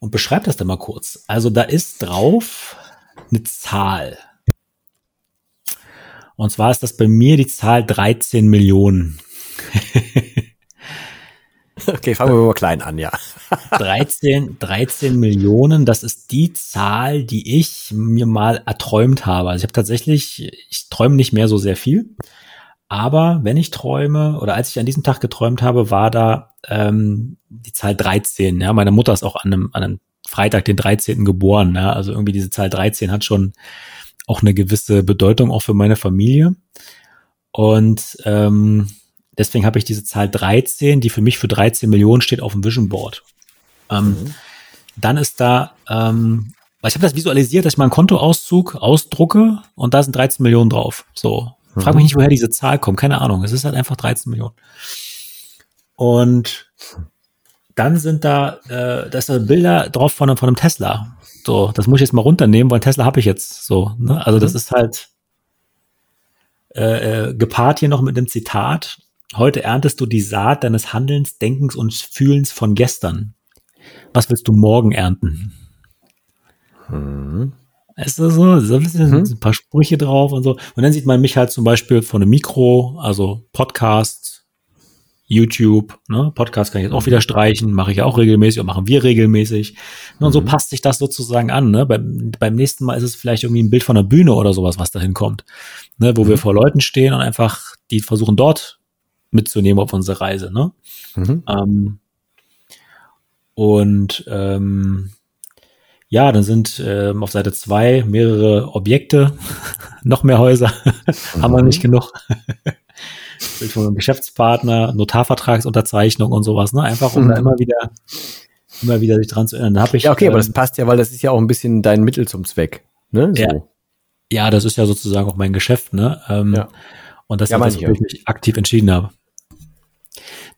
B: und beschreib das dann mal kurz. Also da ist drauf eine Zahl. Und zwar ist das bei mir die Zahl 13 Millionen. [LAUGHS]
A: okay, fangen wir mal klein an, ja. [LAUGHS] [LAUGHS]
B: 13, 13 Millionen, das ist die Zahl, die ich mir mal erträumt habe. Also ich habe tatsächlich, ich träume nicht mehr so sehr viel. Aber wenn ich träume, oder als ich an diesem Tag geträumt habe, war da ähm, die Zahl 13. Ja, meine Mutter ist auch an einem, an einem Freitag, den 13. geboren. Ja, also irgendwie diese Zahl 13 hat schon auch eine gewisse Bedeutung auch für meine Familie. Und ähm, deswegen habe ich diese Zahl 13, die für mich für 13 Millionen steht, auf dem Vision Board. Ähm, mhm. Dann ist da, ähm, weil ich habe das visualisiert, dass ich mal einen Kontoauszug ausdrucke und da sind 13 Millionen drauf. So. Frag mich mhm. nicht, woher diese Zahl kommt. Keine Ahnung. Es ist halt einfach 13 Millionen. Und dann sind da, äh, da da Bilder drauf von, von einem Tesla. So, das muss ich jetzt mal runternehmen, weil Tesla habe ich jetzt so. Ne? Also das mhm. ist halt äh, äh, gepaart hier noch mit einem Zitat. Heute erntest du die Saat deines Handelns, Denkens und Fühlens von gestern. Was willst du morgen ernten? Hm. Ist das so? So ein, bisschen, hm. ein paar Sprüche drauf und so. Und dann sieht man mich halt zum Beispiel von einem Mikro, also Podcast, YouTube, ne? Podcast kann ich jetzt auch wieder streichen, mache ich ja auch regelmäßig und machen wir regelmäßig. Ne? Und so mhm. passt sich das sozusagen an. Ne? Beim, beim nächsten Mal ist es vielleicht irgendwie ein Bild von einer Bühne oder sowas, was dahin kommt, ne? wo mhm. wir vor Leuten stehen und einfach die versuchen dort mitzunehmen auf unsere Reise. Ne? Mhm. Ähm, und ähm, ja, dann sind ähm, auf Seite zwei mehrere Objekte, [LAUGHS] noch mehr Häuser, [LAUGHS] haben wir nicht genug. Bild von einem Geschäftspartner, Notarvertragsunterzeichnung und sowas, ne? Einfach um mhm. da immer wieder, immer wieder sich dran zu erinnern. Hab ich,
A: ja, okay, ähm, aber das passt ja, weil das ist ja auch ein bisschen dein Mittel zum Zweck. Ne?
B: So. Ja, ja, das ist ja sozusagen auch mein Geschäft, ne? Ähm, ja. Und das ja, ist das, wo ich mich aktiv entschieden habe.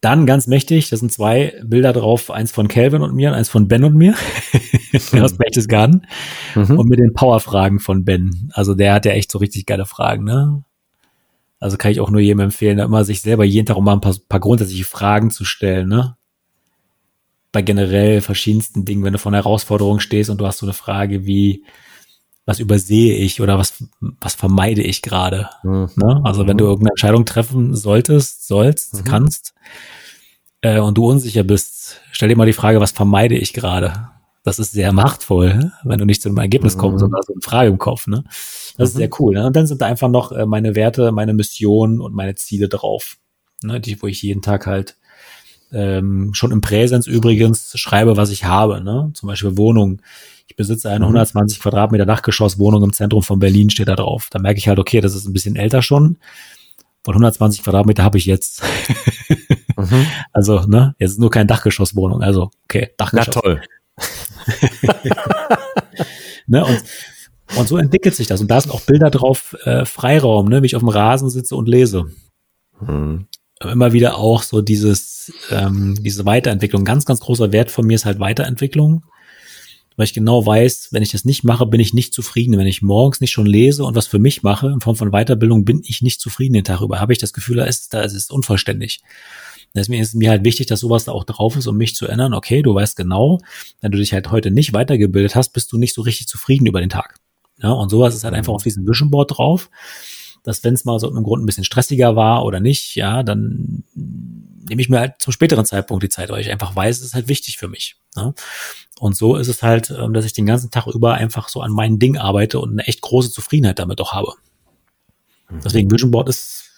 B: Dann ganz mächtig, das sind zwei Bilder drauf, eins von Calvin und mir und eins von Ben und mir [LAUGHS] aus Berchtesgaden mhm. und mit den Powerfragen von Ben. Also der hat ja echt so richtig geile Fragen, ne? Also kann ich auch nur jedem empfehlen, immer sich selber jeden Tag um mal ein paar, paar grundsätzliche Fragen zu stellen, ne? Bei generell verschiedensten Dingen, wenn du vor einer Herausforderung stehst und du hast so eine Frage wie, was übersehe ich oder was, was vermeide ich gerade? Mhm. Ne? Also wenn du mhm. irgendeine Entscheidung treffen solltest, sollst, mhm. kannst äh, und du unsicher bist, stell dir mal die Frage, was vermeide ich gerade? Das ist sehr machtvoll, wenn du nicht zu einem Ergebnis kommst, mhm. sondern so eine Frage im Kopf. Ne? Das mhm. ist sehr cool. Ne? Und dann sind da einfach noch äh, meine Werte, meine Mission und meine Ziele drauf, ne? die, wo ich jeden Tag halt ähm, schon im Präsens übrigens schreibe, was ich habe. Ne? Zum Beispiel Wohnung. Ich besitze eine 120 mhm. Quadratmeter Dachgeschosswohnung im Zentrum von Berlin, steht da drauf. Da merke ich halt, okay, das ist ein bisschen älter schon. Von 120 Quadratmeter habe ich jetzt. [LAUGHS] mhm. Also, ne, jetzt ist nur kein Dachgeschosswohnung. Also, okay, Dachgeschoss.
A: Na toll. [LAUGHS]
B: ne, und, und so entwickelt sich das. Und da sind auch Bilder drauf, äh, Freiraum, ne, wie ich auf dem Rasen sitze und lese. Mhm. Immer wieder auch so dieses, ähm, diese Weiterentwicklung. Ganz, ganz großer Wert von mir ist halt Weiterentwicklung weil ich genau weiß, wenn ich das nicht mache, bin ich nicht zufrieden. Wenn ich morgens nicht schon lese und was für mich mache, in Form von Weiterbildung, bin ich nicht zufrieden den Tag über. Habe ich das Gefühl, da ist, da ist es unvollständig. Deswegen ist mir halt wichtig, dass sowas da auch drauf ist, um mich zu erinnern, okay, du weißt genau, wenn du dich halt heute nicht weitergebildet hast, bist du nicht so richtig zufrieden über den Tag. Ja, und sowas ist halt einfach auf diesem Vision Board drauf, dass wenn es mal so im Grund ein bisschen stressiger war oder nicht, ja, dann nehme ich mir halt zum späteren Zeitpunkt die Zeit, weil ich einfach weiß, es ist halt wichtig für mich. Ja? Und so ist es halt, ähm, dass ich den ganzen Tag über einfach so an meinen Ding arbeite und eine echt große Zufriedenheit damit auch habe. Mhm. Deswegen Vision Board ist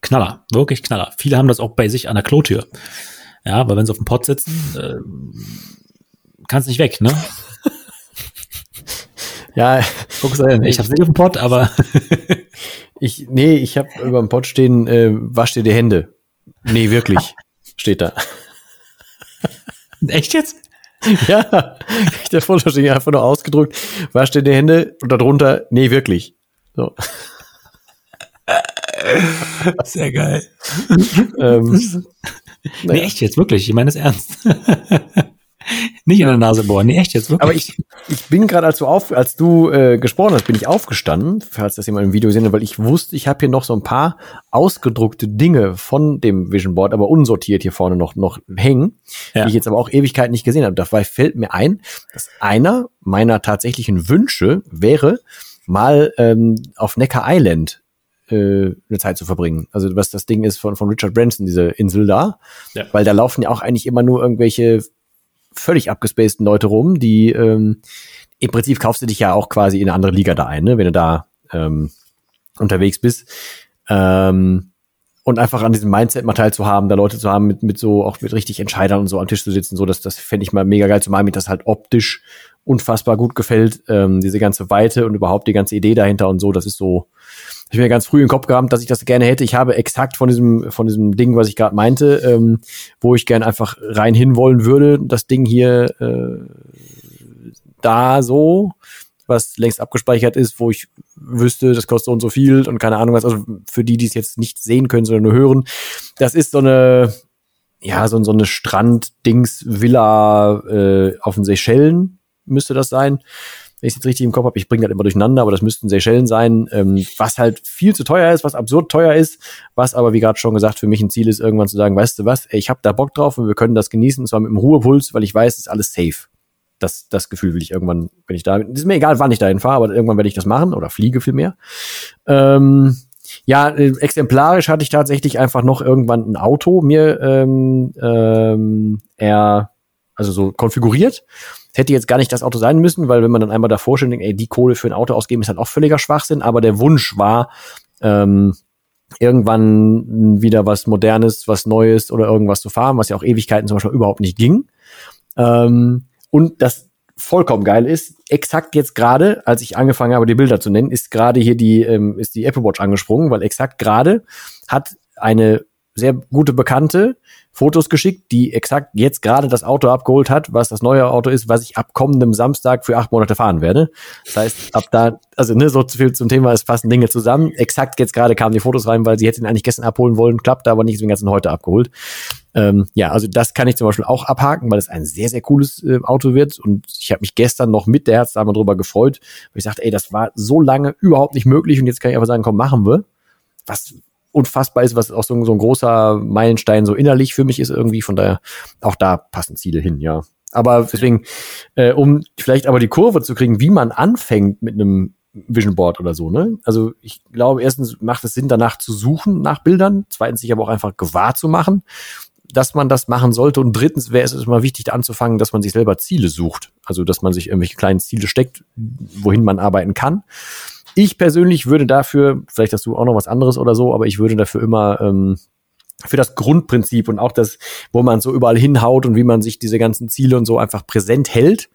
B: Knaller, wirklich Knaller. Viele haben das auch bei sich an der Klotür. Ja, weil wenn sie auf dem Pott sitzen, äh, kannst nicht weg, ne? [LAUGHS]
A: ja,
B: guck's hin. Ich hab's nicht auf dem Pott, aber [LAUGHS]
A: ich, nee, ich habe über dem Pott stehen, äh, wasch dir die Hände. Nee, wirklich, [LAUGHS] steht da.
B: Echt jetzt?
A: ja, der Foto steht einfach nur ausgedruckt, wasch dir die Hände und darunter, nee, wirklich. So.
B: Sehr geil. ähm, nee, echt jetzt, wirklich. Ich meine es ernst. Nicht in der Nase bohren. Nee, echt jetzt wirklich.
A: Aber ich, ich bin gerade, als du auf, als du äh, gesprochen hast, bin ich aufgestanden, falls das jemand im Video gesehen hat, weil ich wusste, ich habe hier noch so ein paar ausgedruckte Dinge von dem Vision Board, aber unsortiert hier vorne noch, noch hängen, ja. die ich jetzt aber auch Ewigkeit nicht gesehen habe. Dabei fällt mir ein, dass einer meiner tatsächlichen Wünsche wäre, mal ähm, auf Necker Island äh, eine Zeit zu verbringen. Also was das Ding ist von, von Richard Branson, diese Insel da. Ja. Weil da laufen ja auch eigentlich immer nur irgendwelche völlig abgespaceden Leute rum, die ähm, im Prinzip kaufst du dich ja auch quasi in eine andere Liga da ein, ne, wenn du da ähm, unterwegs bist. Ähm, und einfach an diesem Mindset mal teilzuhaben, da Leute zu haben mit, mit so, auch mit richtig Entscheidern und so am Tisch zu sitzen, so, dass das fände ich mal mega geil, zumal mir das halt optisch unfassbar gut gefällt, ähm, diese ganze Weite und überhaupt die ganze Idee dahinter und so, das ist so, ich mir ganz früh im Kopf gehabt, dass ich das gerne hätte. Ich habe exakt von diesem, von diesem Ding, was ich gerade meinte, ähm, wo ich gerne einfach rein hinwollen würde, das Ding hier äh, da so, was längst abgespeichert ist, wo ich wüsste, das kostet und so viel und keine Ahnung was. Also für die, die es jetzt nicht sehen können, sondern nur hören, das ist so eine, ja, so, so eine Strand-Dings-Villa äh, auf den Seychellen müsste das sein wenn ich es jetzt richtig im Kopf habe, ich bringe das immer durcheinander, aber das müssten Seychellen sein, ähm, was halt viel zu teuer ist, was absurd teuer ist, was aber, wie gerade schon gesagt, für mich ein Ziel ist, irgendwann zu sagen, weißt du was, ey, ich habe da Bock drauf und wir können das genießen, und zwar mit einem Ruhepuls, weil ich weiß, es ist alles safe. Das, das Gefühl will ich irgendwann, wenn ich da. Ist mir egal, wann ich dahin fahre, aber irgendwann werde ich das machen oder fliege vielmehr. Ähm, ja, äh, exemplarisch hatte ich tatsächlich einfach noch irgendwann ein Auto mir ähm, ähm, er also so konfiguriert hätte jetzt gar nicht das Auto sein müssen, weil wenn man dann einmal davor steht, ey, die Kohle für ein Auto ausgeben ist halt auch völliger Schwachsinn, aber der Wunsch war, ähm, irgendwann wieder was Modernes, was Neues oder irgendwas zu fahren, was ja auch Ewigkeiten zum Beispiel überhaupt nicht ging. Ähm, und das vollkommen geil ist, exakt jetzt gerade, als ich angefangen habe, die Bilder zu nennen, ist gerade hier die, ähm, ist die Apple Watch angesprungen, weil exakt gerade hat eine sehr gute Bekannte Fotos geschickt, die exakt jetzt gerade das Auto abgeholt hat, was das neue Auto ist, was ich ab kommendem Samstag für acht Monate fahren werde. Das heißt, ab da, also ne, so viel zum Thema, es passen Dinge zusammen. Exakt jetzt gerade kamen die Fotos rein, weil sie hätte ihn eigentlich gestern abholen wollen, klappt aber nicht, deswegen hat sie ihn heute abgeholt. Ähm, ja, also das kann ich zum Beispiel auch abhaken, weil es ein sehr, sehr cooles äh, Auto wird. Und ich habe mich gestern noch mit der Herzdame drüber gefreut, weil ich sagte, ey, das war so lange überhaupt nicht möglich und jetzt kann ich einfach sagen, komm, machen wir. Was unfassbar ist, was auch so, so ein großer Meilenstein so innerlich für mich ist irgendwie. Von daher, auch da passen Ziele hin, ja. Aber deswegen, äh, um vielleicht aber die Kurve zu kriegen, wie man anfängt mit einem Vision Board oder so, ne? Also ich glaube, erstens macht es Sinn, danach zu suchen nach Bildern, zweitens sich aber auch einfach gewahr zu machen, dass man das machen sollte und drittens wäre es immer wichtig anzufangen, dass man sich selber Ziele sucht, also dass man sich irgendwelche kleinen Ziele steckt, wohin man arbeiten kann ich persönlich würde dafür, vielleicht hast du auch noch was anderes oder so, aber ich würde dafür immer ähm, für das Grundprinzip und auch das, wo man so überall hinhaut und wie man sich diese ganzen Ziele und so einfach präsent hält,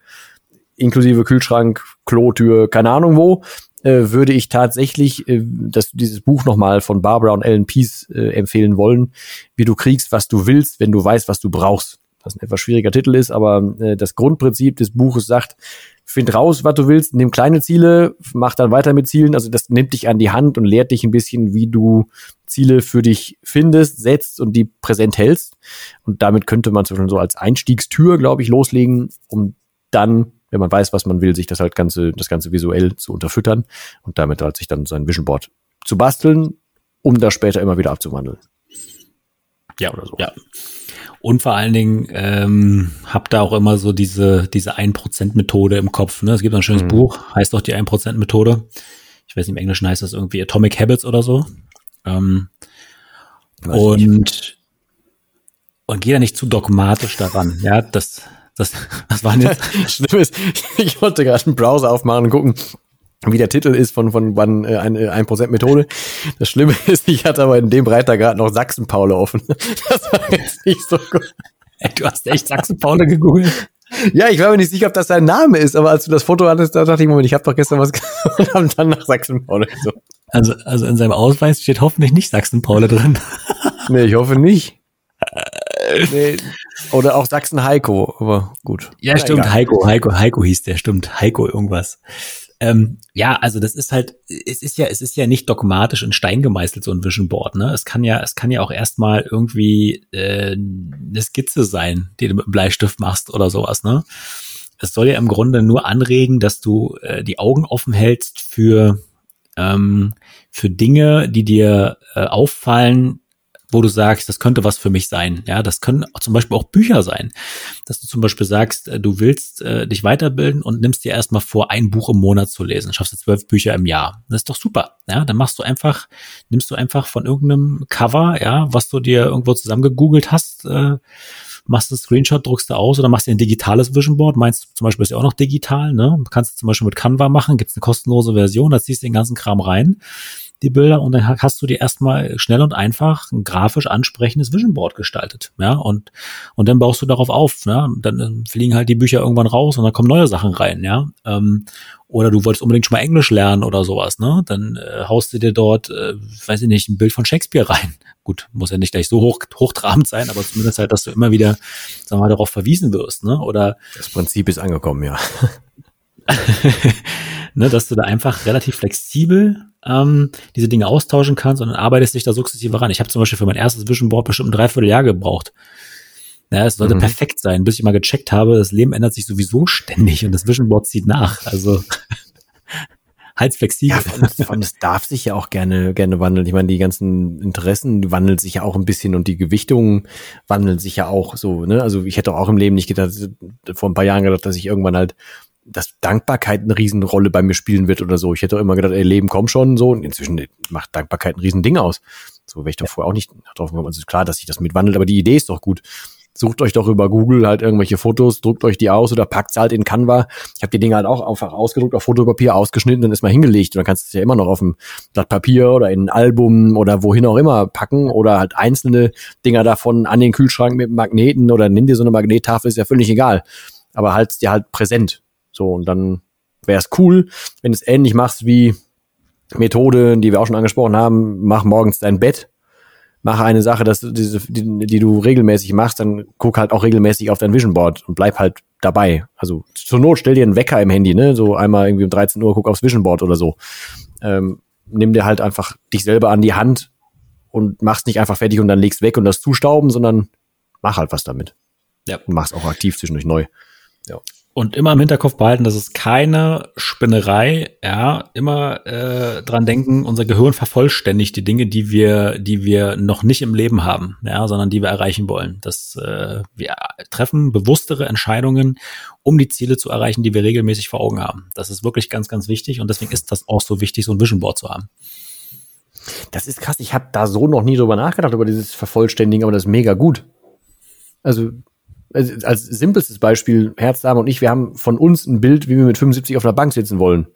A: inklusive Kühlschrank, Klotür, keine Ahnung wo, äh, würde ich tatsächlich äh, das, dieses Buch nochmal von Barbara und Ellen Peace äh, empfehlen wollen, wie du kriegst, was du willst, wenn du weißt, was du brauchst. Was ein etwas schwieriger Titel ist, aber äh, das Grundprinzip des Buches sagt, find raus, was du willst, nimm kleine Ziele, mach dann weiter mit Zielen. Also das nimmt dich an die Hand und lehrt dich ein bisschen, wie du Ziele für dich findest, setzt und die präsent hältst. Und damit könnte man zum Beispiel so als Einstiegstür, glaube ich, loslegen, um dann, wenn man weiß, was man will, sich das halt ganze, das ganze visuell zu unterfüttern und damit halt sich dann sein Vision Board zu basteln, um das später immer wieder abzuwandeln.
B: Ja, oder so. Ja. Und vor allen Dingen ähm, habt da auch immer so diese, diese 1%-Methode im Kopf. Ne? Es gibt ein schönes mhm. Buch, heißt auch die 1%-Methode. Ich weiß nicht, im Englischen heißt das irgendwie Atomic Habits oder so. Ähm, und, und geh da nicht zu dogmatisch daran. Ja, das, das, das war jetzt. [LAUGHS]
A: Schlimm ist, ich wollte gerade einen Browser aufmachen und gucken, wie der Titel ist von, von wann äh, eine 1% Methode. Das Schlimme [LAUGHS] ist, ich hatte aber in dem Breiter gerade noch Sachsen-Paule offen. [LAUGHS] Das war jetzt nicht so gut.
B: Du hast echt Sachsen-Paule gegoogelt?
A: Ja, ich war mir nicht sicher, ob das sein Name ist, aber als du das Foto hattest, da dachte ich, Moment, ich habe doch gestern was [LAUGHS] und haben dann nach Sachsen-Paule so.
B: Also, also in seinem Ausweis steht hoffentlich nicht Sachsen-Paule drin.
A: nee, ich hoffe nicht. Nee, oder auch Sachsen-Heiko, aber gut.
B: Ja, stimmt. Heiko, Heiko, Heiko hieß der, stimmt, Heiko irgendwas. Ähm, ja, also das ist halt, es ist ja, es ist ja nicht dogmatisch in Stein gemeißelt, so ein Vision Board, ne? Es kann ja, es kann ja auch erstmal irgendwie äh, eine Skizze sein, die du mit einem Bleistift machst oder sowas, ne? Es soll ja im Grunde nur anregen, dass du äh, die Augen offen hältst für, ähm, für Dinge, die dir äh, auffallen, wo du sagst, das könnte was für mich sein. Ja, das können zum Beispiel auch Bücher sein. Dass du zum Beispiel sagst, äh, du willst äh, dich weiterbilden und nimmst dir erstmal vor, ein Buch im Monat zu lesen. Schaffst du zwölf Bücher im Jahr. Das ist doch super. Ja, dann machst du einfach, nimmst du einfach von irgendeinem Cover, ja, was du dir irgendwo zusammengegoogelt hast, äh, machst einen Screenshot, druckst du aus oder machst dir ein digitales Vision Board. Meinst du zum Beispiel ist ja auch noch digital, ne? Kannst du zum Beispiel mit Canva machen, gibt's eine kostenlose Version, da ziehst du den ganzen Kram rein die Bilder und dann hast du dir erstmal schnell und einfach ein grafisch ansprechendes Vision Board gestaltet, ja, und, und dann baust du darauf auf, ja, dann äh, fliegen halt die Bücher irgendwann raus und dann kommen neue Sachen rein, ja, ähm, oder du wolltest unbedingt schon mal Englisch lernen oder sowas, ne, dann äh, haust du dir dort, äh, weiß ich nicht, ein Bild von Shakespeare rein. [LAUGHS] Gut, muss ja nicht gleich so hoch, hochtrabend sein, aber zumindest halt, dass du immer wieder, sagen wir mal, darauf verwiesen wirst, ne, oder.
A: Das Prinzip ist angekommen, ja. [LAUGHS]
B: ne, dass du da einfach relativ flexibel ähm, diese Dinge austauschen kannst und dann arbeitest dich da sukzessive ran. Ich habe zum Beispiel für mein erstes Vision Board bestimmt ein Dreivierteljahr gebraucht. Ja, es sollte mhm. perfekt sein, bis ich mal gecheckt habe, das Leben ändert sich sowieso ständig und das Vision Board zieht nach. Also [LAUGHS] halt flexibel.
A: Ja, von, es darf sich ja auch gerne, gerne wandeln. Ich meine, die ganzen Interessen wandeln sich ja auch ein bisschen und die Gewichtungen wandeln sich ja auch so, ne? Also ich hätte auch im Leben nicht gedacht, vor ein paar Jahren gedacht, dass ich irgendwann halt dass Dankbarkeit eine Riesenrolle bei mir spielen wird oder so. Ich hätte auch immer gedacht, ey, Leben komm schon so. Und inzwischen macht Dankbarkeit ein Riesending aus. So wäre ich doch vorher auch nicht drauf gekommen. Also ist klar, dass sich das mitwandelt, aber die Idee ist doch gut. Sucht euch doch über Google halt irgendwelche Fotos, druckt euch die aus oder packt sie halt in Canva. Ich habe die Dinge halt auch einfach ausgedruckt, auf Fotopapier ausgeschnitten, dann ist mal hingelegt. Und dann kannst du es ja immer noch auf ein Blatt Papier oder in ein Album oder wohin auch immer packen oder halt einzelne Dinger davon an den Kühlschrank mit Magneten oder nimm dir so eine Magnettafel, ist ja völlig egal. Aber halt's dir halt präsent. So, und dann wäre es cool, wenn du es ähnlich machst wie Methode, die wir auch schon angesprochen haben, mach morgens dein Bett, mach eine Sache, dass du diese, die, die du regelmäßig machst, dann guck halt auch regelmäßig auf dein Vision Board und bleib halt dabei. Also zur Not stell dir einen Wecker im Handy, ne? So einmal irgendwie um 13 Uhr guck aufs Vision Board oder so. Ähm, nimm dir halt einfach dich selber an die Hand und machst nicht einfach fertig und dann legst weg und das zustauben, sondern mach halt was damit. Ja. Und mach's auch aktiv zwischendurch neu.
B: Ja. Und immer im Hinterkopf behalten, das ist keine Spinnerei, ja, immer äh, dran denken, unser Gehirn vervollständigt die Dinge, die wir, die wir noch nicht im Leben haben, ja, sondern die wir erreichen wollen. Das, äh, wir treffen bewusstere Entscheidungen, um die Ziele zu erreichen, die wir regelmäßig vor Augen haben. Das ist wirklich ganz, ganz wichtig und deswegen ist das auch so wichtig, so ein Vision Board zu haben.
A: Das ist krass, ich habe da so noch nie drüber nachgedacht, über dieses Vervollständigen, aber das ist mega gut. Also also als simpelstes Beispiel, Herzdame und ich, wir haben von uns ein Bild, wie wir mit 75 auf einer Bank sitzen wollen.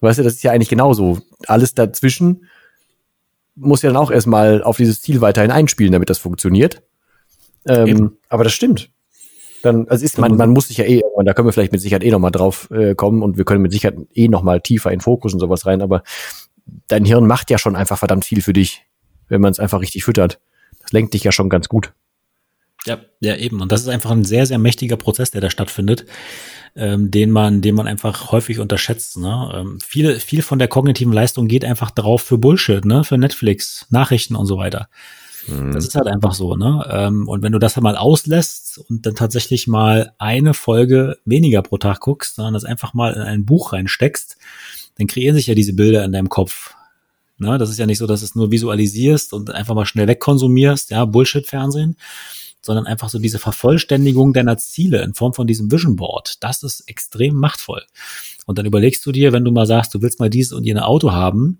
A: Weißt du, das ist ja eigentlich genauso. Alles dazwischen muss ja dann auch erstmal auf dieses Ziel weiterhin einspielen, damit das funktioniert. Ähm, aber das stimmt. Dann, also ist man, man muss sich ja eh, und da können wir vielleicht mit Sicherheit eh nochmal drauf äh, kommen und wir können mit Sicherheit eh nochmal tiefer in Fokus und sowas rein, aber dein Hirn macht ja schon einfach verdammt viel für dich, wenn man es einfach richtig füttert. Das lenkt dich ja schon ganz gut.
B: Ja, ja, eben. Und das ist einfach ein sehr, sehr mächtiger Prozess, der da stattfindet, ähm, den man, den man einfach häufig unterschätzt. Ne? Ähm, viel, viel von der kognitiven Leistung geht einfach drauf für Bullshit, ne? Für Netflix, Nachrichten und so weiter. Mhm. Das ist halt einfach so, ne? Ähm, und wenn du das mal auslässt und dann tatsächlich mal eine Folge weniger pro Tag guckst, sondern das einfach mal in ein Buch reinsteckst, dann kreieren sich ja diese Bilder in deinem Kopf. Ne? Das ist ja nicht so, dass du es nur visualisierst und einfach mal schnell wegkonsumierst, ja, Bullshit-Fernsehen, sondern einfach so diese Vervollständigung deiner Ziele in Form von diesem Vision Board. Das ist extrem machtvoll. Und dann überlegst du dir, wenn du mal sagst, du willst mal dieses und jene Auto haben,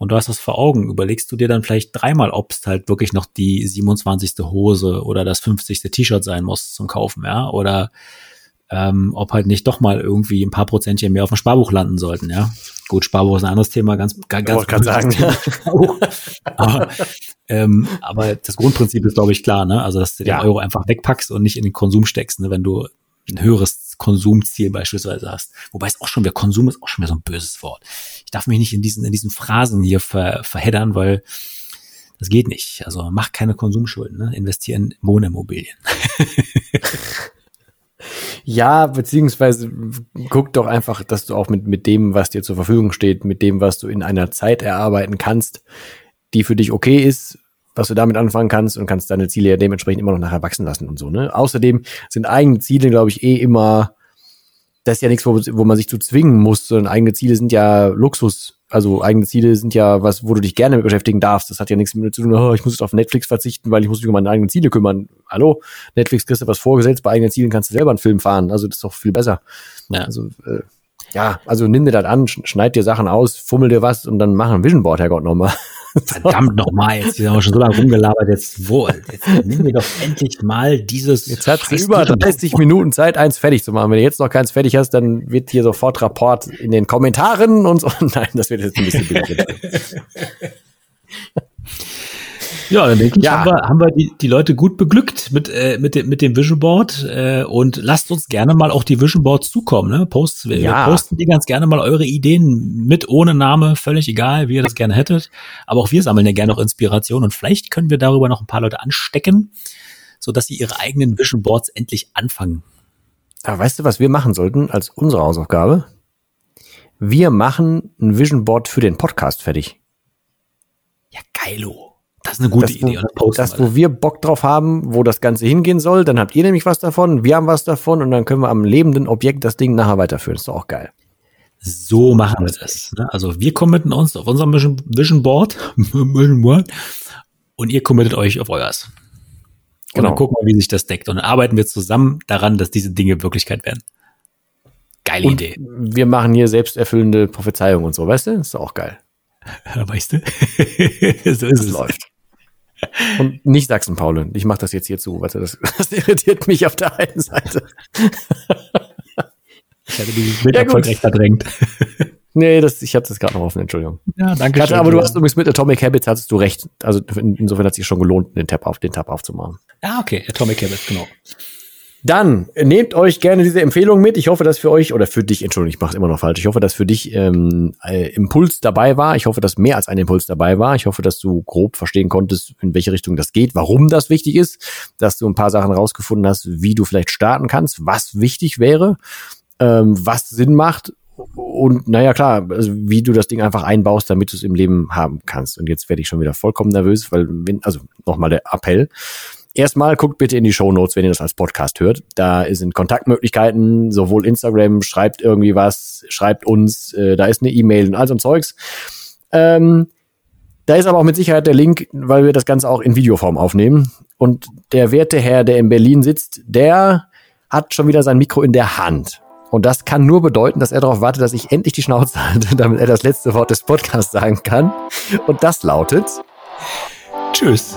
B: und du hast das vor Augen, überlegst du dir dann vielleicht dreimal, ob es halt wirklich noch die 27. Hose oder das 50. T-Shirt sein muss zum Kaufen, ja, oder ähm, ob halt nicht doch mal irgendwie ein paar Prozentchen mehr auf dem Sparbuch landen sollten, ja. Gut, Sparbuch ist ein anderes Thema, ganz, ganz,
A: ganz kann sagen, ja. [LAUGHS]
B: aber, ähm, aber das Grundprinzip ist, glaube ich, klar, ne? Also, dass du den Euro einfach wegpackst und nicht in den Konsum steckst, ne? Wenn du ein höheres Konsumziel beispielsweise hast. Wobei es auch schon wieder, Konsum ist auch schon wieder so ein böses Wort. Ich darf mich nicht in diesen, in diesen Phrasen hier ver, verheddern, weil das geht nicht. Also mach keine Konsumschulden, ne? investier in Wohnimmobilien. [LAUGHS]
A: Ja, beziehungsweise guck doch einfach, dass du auch mit, mit dem, was dir zur Verfügung steht, mit dem, was du in einer Zeit erarbeiten kannst, die für dich okay ist, was du damit anfangen kannst und kannst deine Ziele ja dementsprechend immer noch nachher wachsen lassen und so. Ne? Außerdem sind eigene Ziele, glaube ich, eh immer, das ist ja nichts, wo, wo man sich zu zwingen muss, sondern eigene Ziele sind ja Luxus. Also eigene Ziele sind ja was, wo du dich gerne mit beschäftigen darfst. Das hat ja nichts mit zu tun, oh, ich muss jetzt auf Netflix verzichten, weil ich muss mich um meine eigenen Ziele kümmern. Hallo, Netflix kriegst du was vorgesetzt, bei eigenen Zielen kannst du selber einen Film fahren. Also das ist doch viel besser. Ja. Also äh, ja, also nimm dir das an, schneid dir Sachen aus, fummel dir was und dann mach ein Vision Board, Herrgott, nochmal. [LAUGHS]
B: Verdammt nochmal, jetzt haben wir schon so lange rumgelabert, jetzt wo, jetzt nimm mir doch endlich mal dieses.
A: Jetzt hat sie über 30 Minuten Zeit, eins fertig zu machen. Wenn du jetzt noch keins fertig hast, dann wird hier sofort Rapport in den Kommentaren und so. [LAUGHS] Nein, das wird jetzt ein bisschen billig. [LAUGHS]
B: Ja, dann denke ich, ja. haben wir, haben wir die, die Leute gut beglückt mit, äh, mit, dem, mit dem Vision Board äh, und lasst uns gerne mal auch die Vision Boards zukommen. Ne? Post, ja. Wir posten die ganz gerne mal eure Ideen mit, ohne Name, völlig egal, wie ihr das gerne hättet. Aber auch wir sammeln ja gerne noch Inspiration und vielleicht können wir darüber noch ein paar Leute anstecken, so dass sie ihre eigenen Vision Boards endlich anfangen.
A: Aber weißt du, was wir machen sollten als unsere Hausaufgabe? Wir machen ein Vision Board für den Podcast fertig.
B: Ja, geilo. Das ist eine gute
A: das,
B: Idee.
A: Wo, das, wo wir Bock drauf haben, wo das Ganze hingehen soll, dann habt ihr nämlich was davon, wir haben was davon und dann können wir am lebenden Objekt das Ding nachher weiterführen. Das ist doch auch geil.
B: So machen wir das. Ne? Also wir committen uns auf unserem [LAUGHS] Vision Board, und ihr committet euch auf euers. Und genau. dann gucken wir, wie sich das deckt. Und dann arbeiten wir zusammen daran, dass diese Dinge Wirklichkeit werden. Geile und Idee.
A: Wir machen hier selbsterfüllende Prophezeiungen und so, weißt du? Das ist auch geil. [LAUGHS]
B: Weißt du? [LAUGHS]
A: so ist es. läuft. Und nicht Sachsen-Paul. Ich mache das jetzt hier zu. Warte, das, [LAUGHS] das irritiert mich auf der einen Seite.
B: ich hatte dieses Bild ja, erfolgreich verdrängt.
A: Nee, das, ich hatte das gerade noch offen, Entschuldigung.
B: Ja, danke
A: schön. Aber du hast übrigens mit Atomic Habits hattest du recht. Also insofern hat es sich schon gelohnt, den Tab auf den Tab aufzumachen.
B: Ah, okay, Atomic Habits, genau.
A: Dann nehmt euch gerne diese Empfehlung mit. Ich hoffe, dass für euch oder für dich, Entschuldigung, ich mache es immer noch falsch. Ich hoffe, dass für dich ähm, äh, Impuls dabei war. Ich hoffe, dass mehr als ein Impuls dabei war. Ich hoffe, dass du grob verstehen konntest, in welche Richtung das geht, warum das wichtig ist, dass du ein paar Sachen rausgefunden hast, wie du vielleicht starten kannst, was wichtig wäre, ähm, was Sinn macht und naja, klar, also wie du das Ding einfach einbaust, damit du es im Leben haben kannst. Und jetzt werde ich schon wieder vollkommen nervös, weil, also nochmal der Appell Erstmal guckt bitte in die Show Notes, wenn ihr das als Podcast hört. Da sind Kontaktmöglichkeiten, sowohl Instagram, schreibt irgendwie was, schreibt uns, äh, da ist eine E-Mail und all so ein Zeugs. Ähm, da ist aber auch mit Sicherheit der Link, weil wir das Ganze auch in Videoform aufnehmen. Und der werte Herr, der in Berlin sitzt, der hat schon wieder sein Mikro in der Hand. Und das kann nur bedeuten, dass er darauf wartet, dass ich endlich die Schnauze halte, [LAUGHS] damit er das letzte Wort des Podcasts sagen kann. Und das lautet
B: Tschüss.